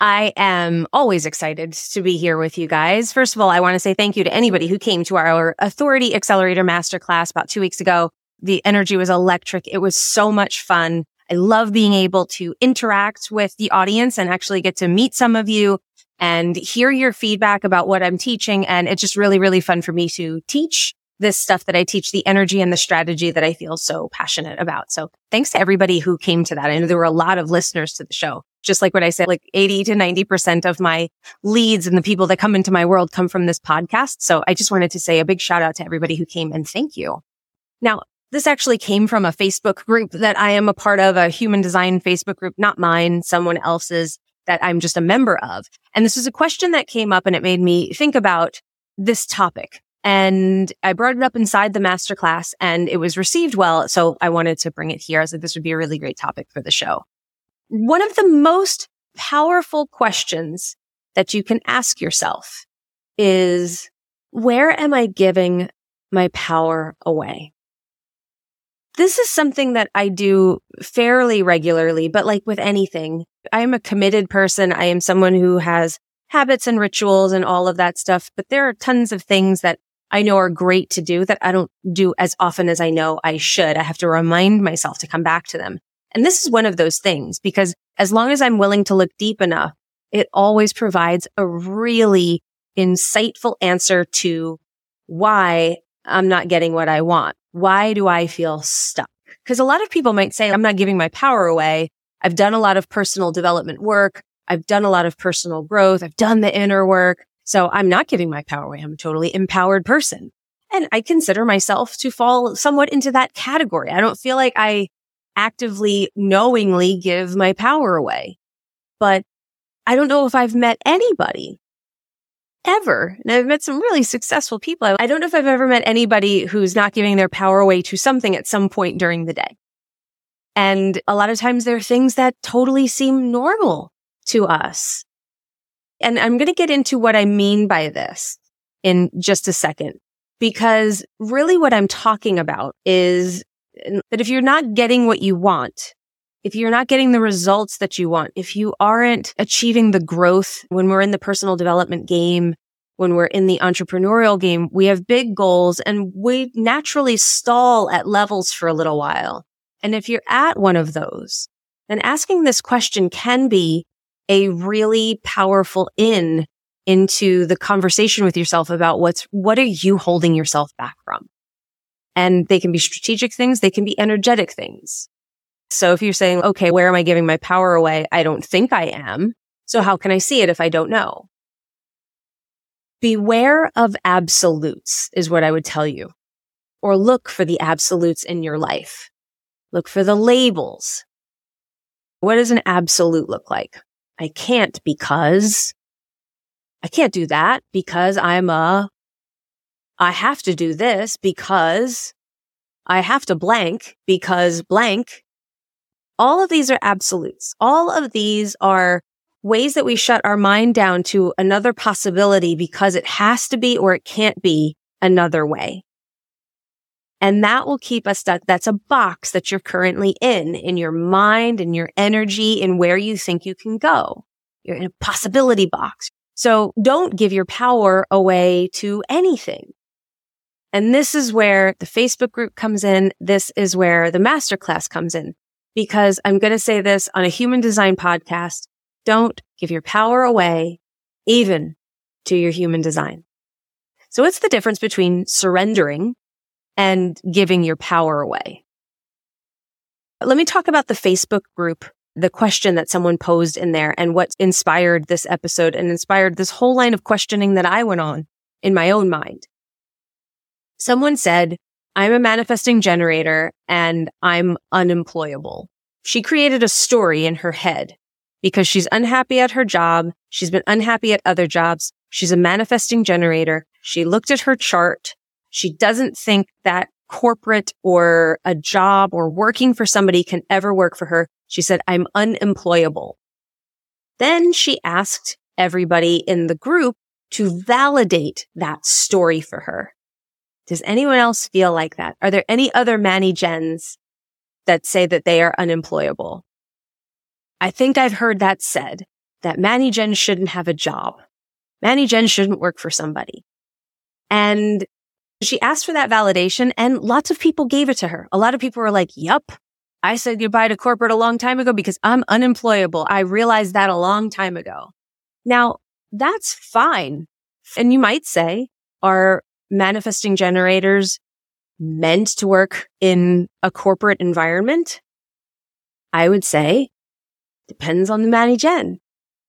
I am always excited to be here with you guys. First of all, I want to say thank you to anybody who came to our Authority Accelerator Masterclass about two weeks ago. The energy was electric. It was so much fun. I love being able to interact with the audience and actually get to meet some of you and hear your feedback about what I'm teaching. And it's just really, really fun for me to teach this stuff that I teach, the energy and the strategy that I feel so passionate about. So thanks to everybody who came to that. I know there were a lot of listeners to the show just like what I said, like 80 to 90% of my leads and the people that come into my world come from this podcast. So I just wanted to say a big shout out to everybody who came and thank you. Now, this actually came from a Facebook group that I am a part of, a human design Facebook group, not mine, someone else's that I'm just a member of. And this was a question that came up and it made me think about this topic. And I brought it up inside the masterclass and it was received well. So I wanted to bring it here. I like, this would be a really great topic for the show. One of the most powerful questions that you can ask yourself is, where am I giving my power away? This is something that I do fairly regularly, but like with anything, I am a committed person. I am someone who has habits and rituals and all of that stuff, but there are tons of things that I know are great to do that I don't do as often as I know I should. I have to remind myself to come back to them. And this is one of those things because as long as I'm willing to look deep enough, it always provides a really insightful answer to why I'm not getting what I want. Why do I feel stuck? Because a lot of people might say, I'm not giving my power away. I've done a lot of personal development work. I've done a lot of personal growth. I've done the inner work. So I'm not giving my power away. I'm a totally empowered person. And I consider myself to fall somewhat into that category. I don't feel like I actively, knowingly give my power away. But I don't know if I've met anybody ever. And I've met some really successful people. I don't know if I've ever met anybody who's not giving their power away to something at some point during the day. And a lot of times there are things that totally seem normal to us. And I'm going to get into what I mean by this in just a second, because really what I'm talking about is that if you're not getting what you want, if you're not getting the results that you want, if you aren't achieving the growth when we're in the personal development game, when we're in the entrepreneurial game, we have big goals and we naturally stall at levels for a little while. And if you're at one of those, then asking this question can be a really powerful in into the conversation with yourself about what's, what are you holding yourself back from? And they can be strategic things. They can be energetic things. So if you're saying, okay, where am I giving my power away? I don't think I am. So how can I see it if I don't know? Beware of absolutes is what I would tell you. Or look for the absolutes in your life. Look for the labels. What does an absolute look like? I can't because I can't do that because I'm a I have to do this because I have to blank because blank. All of these are absolutes. All of these are ways that we shut our mind down to another possibility because it has to be or it can't be another way. And that will keep us stuck. That's a box that you're currently in, in your mind and your energy and where you think you can go. You're in a possibility box. So don't give your power away to anything. And this is where the Facebook group comes in. This is where the masterclass comes in because I'm going to say this on a human design podcast. Don't give your power away even to your human design. So what's the difference between surrendering and giving your power away? Let me talk about the Facebook group, the question that someone posed in there and what inspired this episode and inspired this whole line of questioning that I went on in my own mind. Someone said, I'm a manifesting generator and I'm unemployable. She created a story in her head because she's unhappy at her job. She's been unhappy at other jobs. She's a manifesting generator. She looked at her chart. She doesn't think that corporate or a job or working for somebody can ever work for her. She said, I'm unemployable. Then she asked everybody in the group to validate that story for her. Does anyone else feel like that? Are there any other Manny Gens that say that they are unemployable? I think I've heard that said that Manny Gen shouldn't have a job. Manny Gen shouldn't work for somebody. And she asked for that validation and lots of people gave it to her. A lot of people were like, yup, I said goodbye to corporate a long time ago because I'm unemployable. I realized that a long time ago. Now that's fine. And you might say, are manifesting generators meant to work in a corporate environment? I would say depends on the Manny Gen,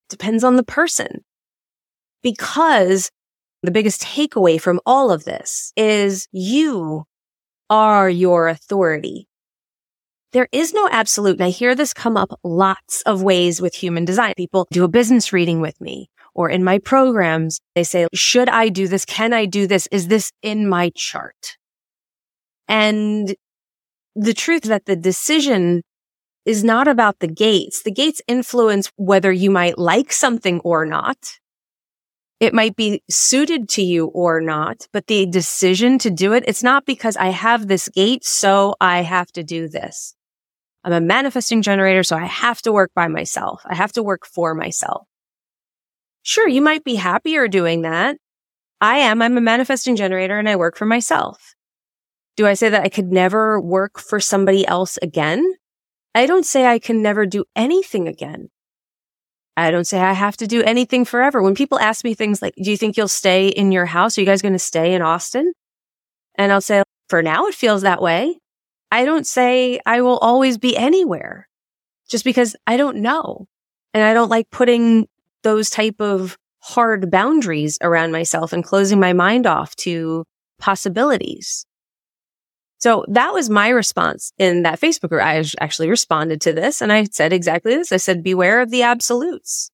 depends on the person. Because the biggest takeaway from all of this is you are your authority. There is no absolute. And I hear this come up lots of ways with human design. People do a business reading with me or in my programs. They say, should I do this? Can I do this? Is this in my chart? And the truth that the decision is not about the gates. The gates influence whether you might like something or not. It might be suited to you or not, but the decision to do it, it's not because I have this gate, so I have to do this. I'm a manifesting generator, so I have to work by myself. I have to work for myself. Sure, you might be happier doing that. I am. I'm a manifesting generator and I work for myself. Do I say that I could never work for somebody else again? I don't say I can never do anything again. I don't say I have to do anything forever. When people ask me things like, do you think you'll stay in your house? Are you guys going to stay in Austin? And I'll say, for now, it feels that way. I don't say I will always be anywhere just because I don't know. And I don't like putting those type of hard boundaries around myself and closing my mind off to possibilities. So that was my response in that Facebook group. I actually responded to this and I said exactly this. I said, beware of the absolutes.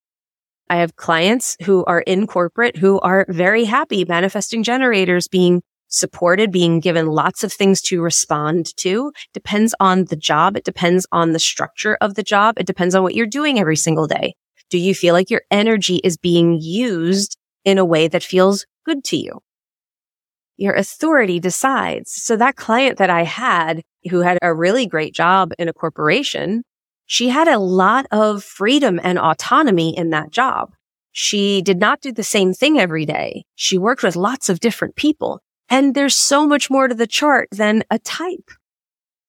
I have clients who are in corporate who are very happy manifesting generators being supported, being given lots of things to respond to. Depends on the job. It depends on the structure of the job. It depends on what you're doing every single day. Do you feel like your energy is being used in a way that feels good to you? your authority decides. So that client that I had who had a really great job in a corporation, she had a lot of freedom and autonomy in that job. She did not do the same thing every day. She worked with lots of different people. And there's so much more to the chart than a type.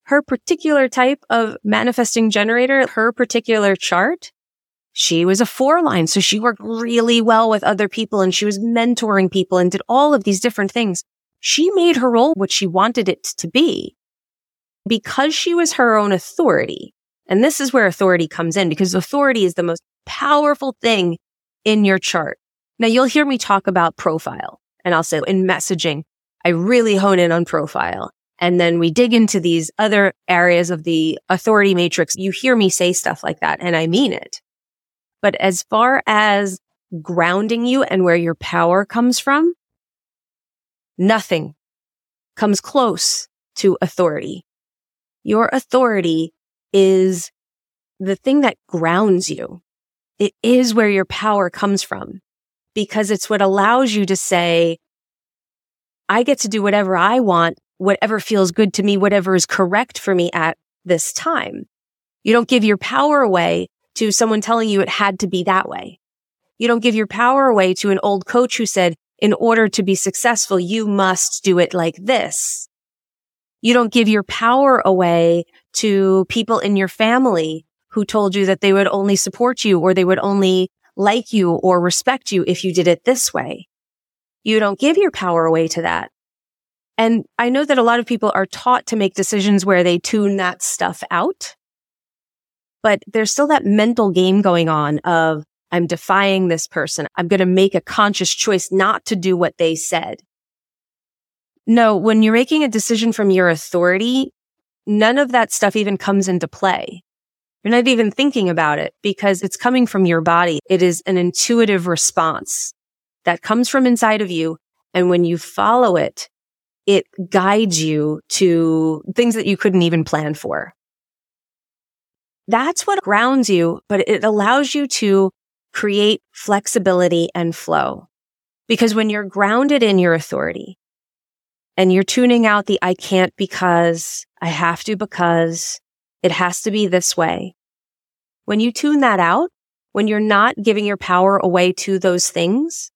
Her particular type of manifesting generator, her particular chart, she was a four line. So she worked really well with other people and she was mentoring people and did all of these different things she made her role what she wanted it to be because she was her own authority. And this is where authority comes in because authority is the most powerful thing in your chart. Now you'll hear me talk about profile and I'll say in messaging, I really hone in on profile. And then we dig into these other areas of the authority matrix. You hear me say stuff like that and I mean it. But as far as grounding you and where your power comes from, Nothing comes close to authority. Your authority is the thing that grounds you. It is where your power comes from because it's what allows you to say, I get to do whatever I want, whatever feels good to me, whatever is correct for me at this time. You don't give your power away to someone telling you it had to be that way. You don't give your power away to an old coach who said, in order to be successful, you must do it like this. You don't give your power away to people in your family who told you that they would only support you or they would only like you or respect you if you did it this way. You don't give your power away to that. And I know that a lot of people are taught to make decisions where they tune that stuff out. But there's still that mental game going on of I'm defying this person. I'm going to make a conscious choice not to do what they said. No, when you're making a decision from your authority, none of that stuff even comes into play You're not even thinking about it because it's coming from your body. It is an intuitive response that comes from inside of you. And when you follow it, it guides you to things that you couldn't even plan for. That's what grounds you, but it allows you to create flexibility and flow. Because when you're grounded in your authority and you're tuning out the I can't because, I have to because, it has to be this way. When you tune that out, when you're not giving your power away to those things,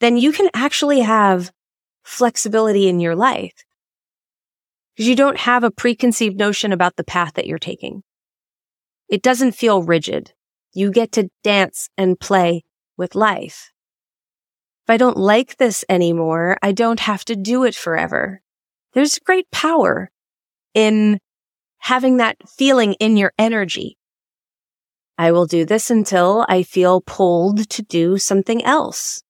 then you can actually have flexibility in your life because you don't have a preconceived notion about the path that you're taking. It doesn't feel rigid. You get to dance and play with life. If I don't like this anymore, I don't have to do it forever. There's great power in having that feeling in your energy. I will do this until I feel pulled to do something else.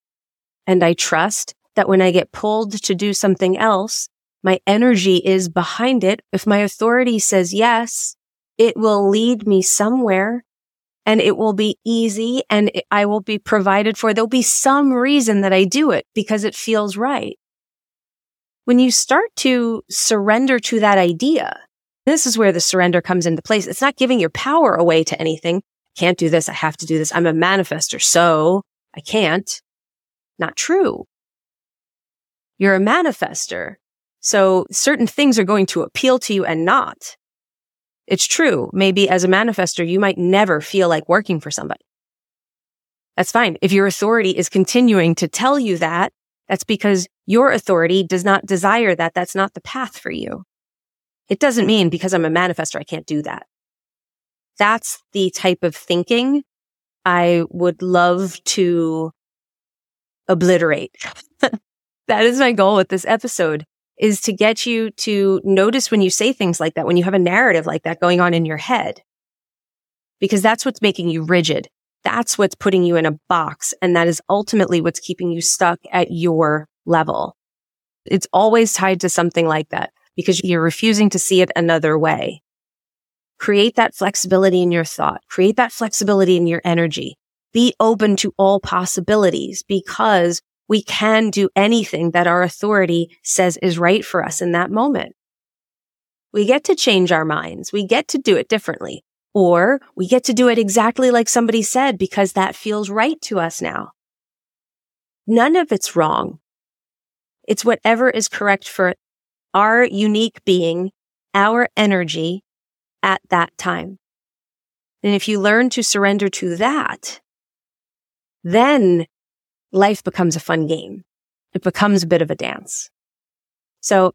And I trust that when I get pulled to do something else, my energy is behind it. If my authority says yes, it will lead me somewhere and it will be easy and I will be provided for. There'll be some reason that I do it because it feels right. When you start to surrender to that idea, this is where the surrender comes into place. It's not giving your power away to anything. Can't do this. I have to do this. I'm a manifester. So I can't. Not true. You're a manifester. So certain things are going to appeal to you and not. It's true. Maybe as a manifester, you might never feel like working for somebody. That's fine. If your authority is continuing to tell you that, that's because your authority does not desire that. That's not the path for you. It doesn't mean because I'm a manifester, I can't do that. That's the type of thinking I would love to obliterate. that is my goal with this episode is to get you to notice when you say things like that, when you have a narrative like that going on in your head, because that's what's making you rigid. That's what's putting you in a box. And that is ultimately what's keeping you stuck at your level. It's always tied to something like that because you're refusing to see it another way. Create that flexibility in your thought. Create that flexibility in your energy. Be open to all possibilities because we can do anything that our authority says is right for us in that moment. We get to change our minds. We get to do it differently. Or we get to do it exactly like somebody said because that feels right to us now. None of it's wrong. It's whatever is correct for our unique being, our energy at that time. And if you learn to surrender to that, then life becomes a fun game. It becomes a bit of a dance. So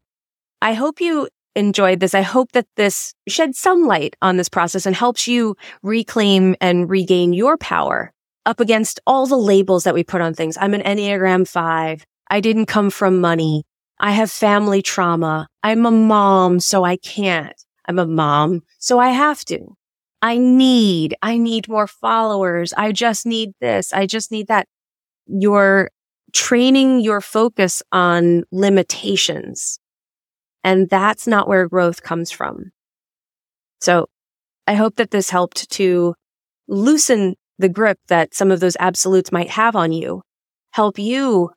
I hope you enjoyed this. I hope that this sheds some light on this process and helps you reclaim and regain your power up against all the labels that we put on things. I'm an Enneagram five. I didn't come from money. I have family trauma. I'm a mom, so I can't. I'm a mom, so I have to. I need, I need more followers. I just need this. I just need that you're training your focus on limitations. And that's not where growth comes from. So I hope that this helped to loosen the grip that some of those absolutes might have on you, help you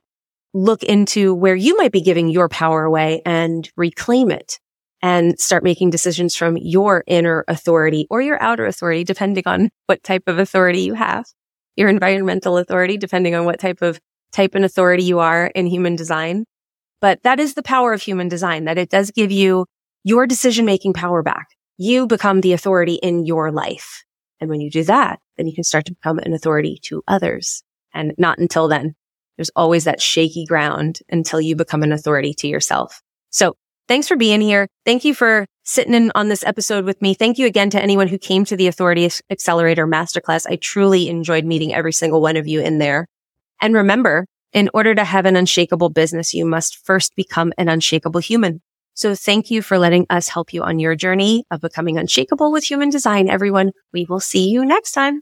look into where you might be giving your power away and reclaim it and start making decisions from your inner authority or your outer authority, depending on what type of authority you have your environmental authority, depending on what type of type and authority you are in human design. But that is the power of human design, that it does give you your decision making power back. You become the authority in your life. And when you do that, then you can start to become an authority to others. And not until then. There's always that shaky ground until you become an authority to yourself. So thanks for being here. Thank you for sitting in on this episode with me. Thank you again to anyone who came to the Authority Accelerator Masterclass. I truly enjoyed meeting every single one of you in there. And remember, in order to have an unshakable business, you must first become an unshakable human. So thank you for letting us help you on your journey of becoming unshakable with human design, everyone. We will see you next time.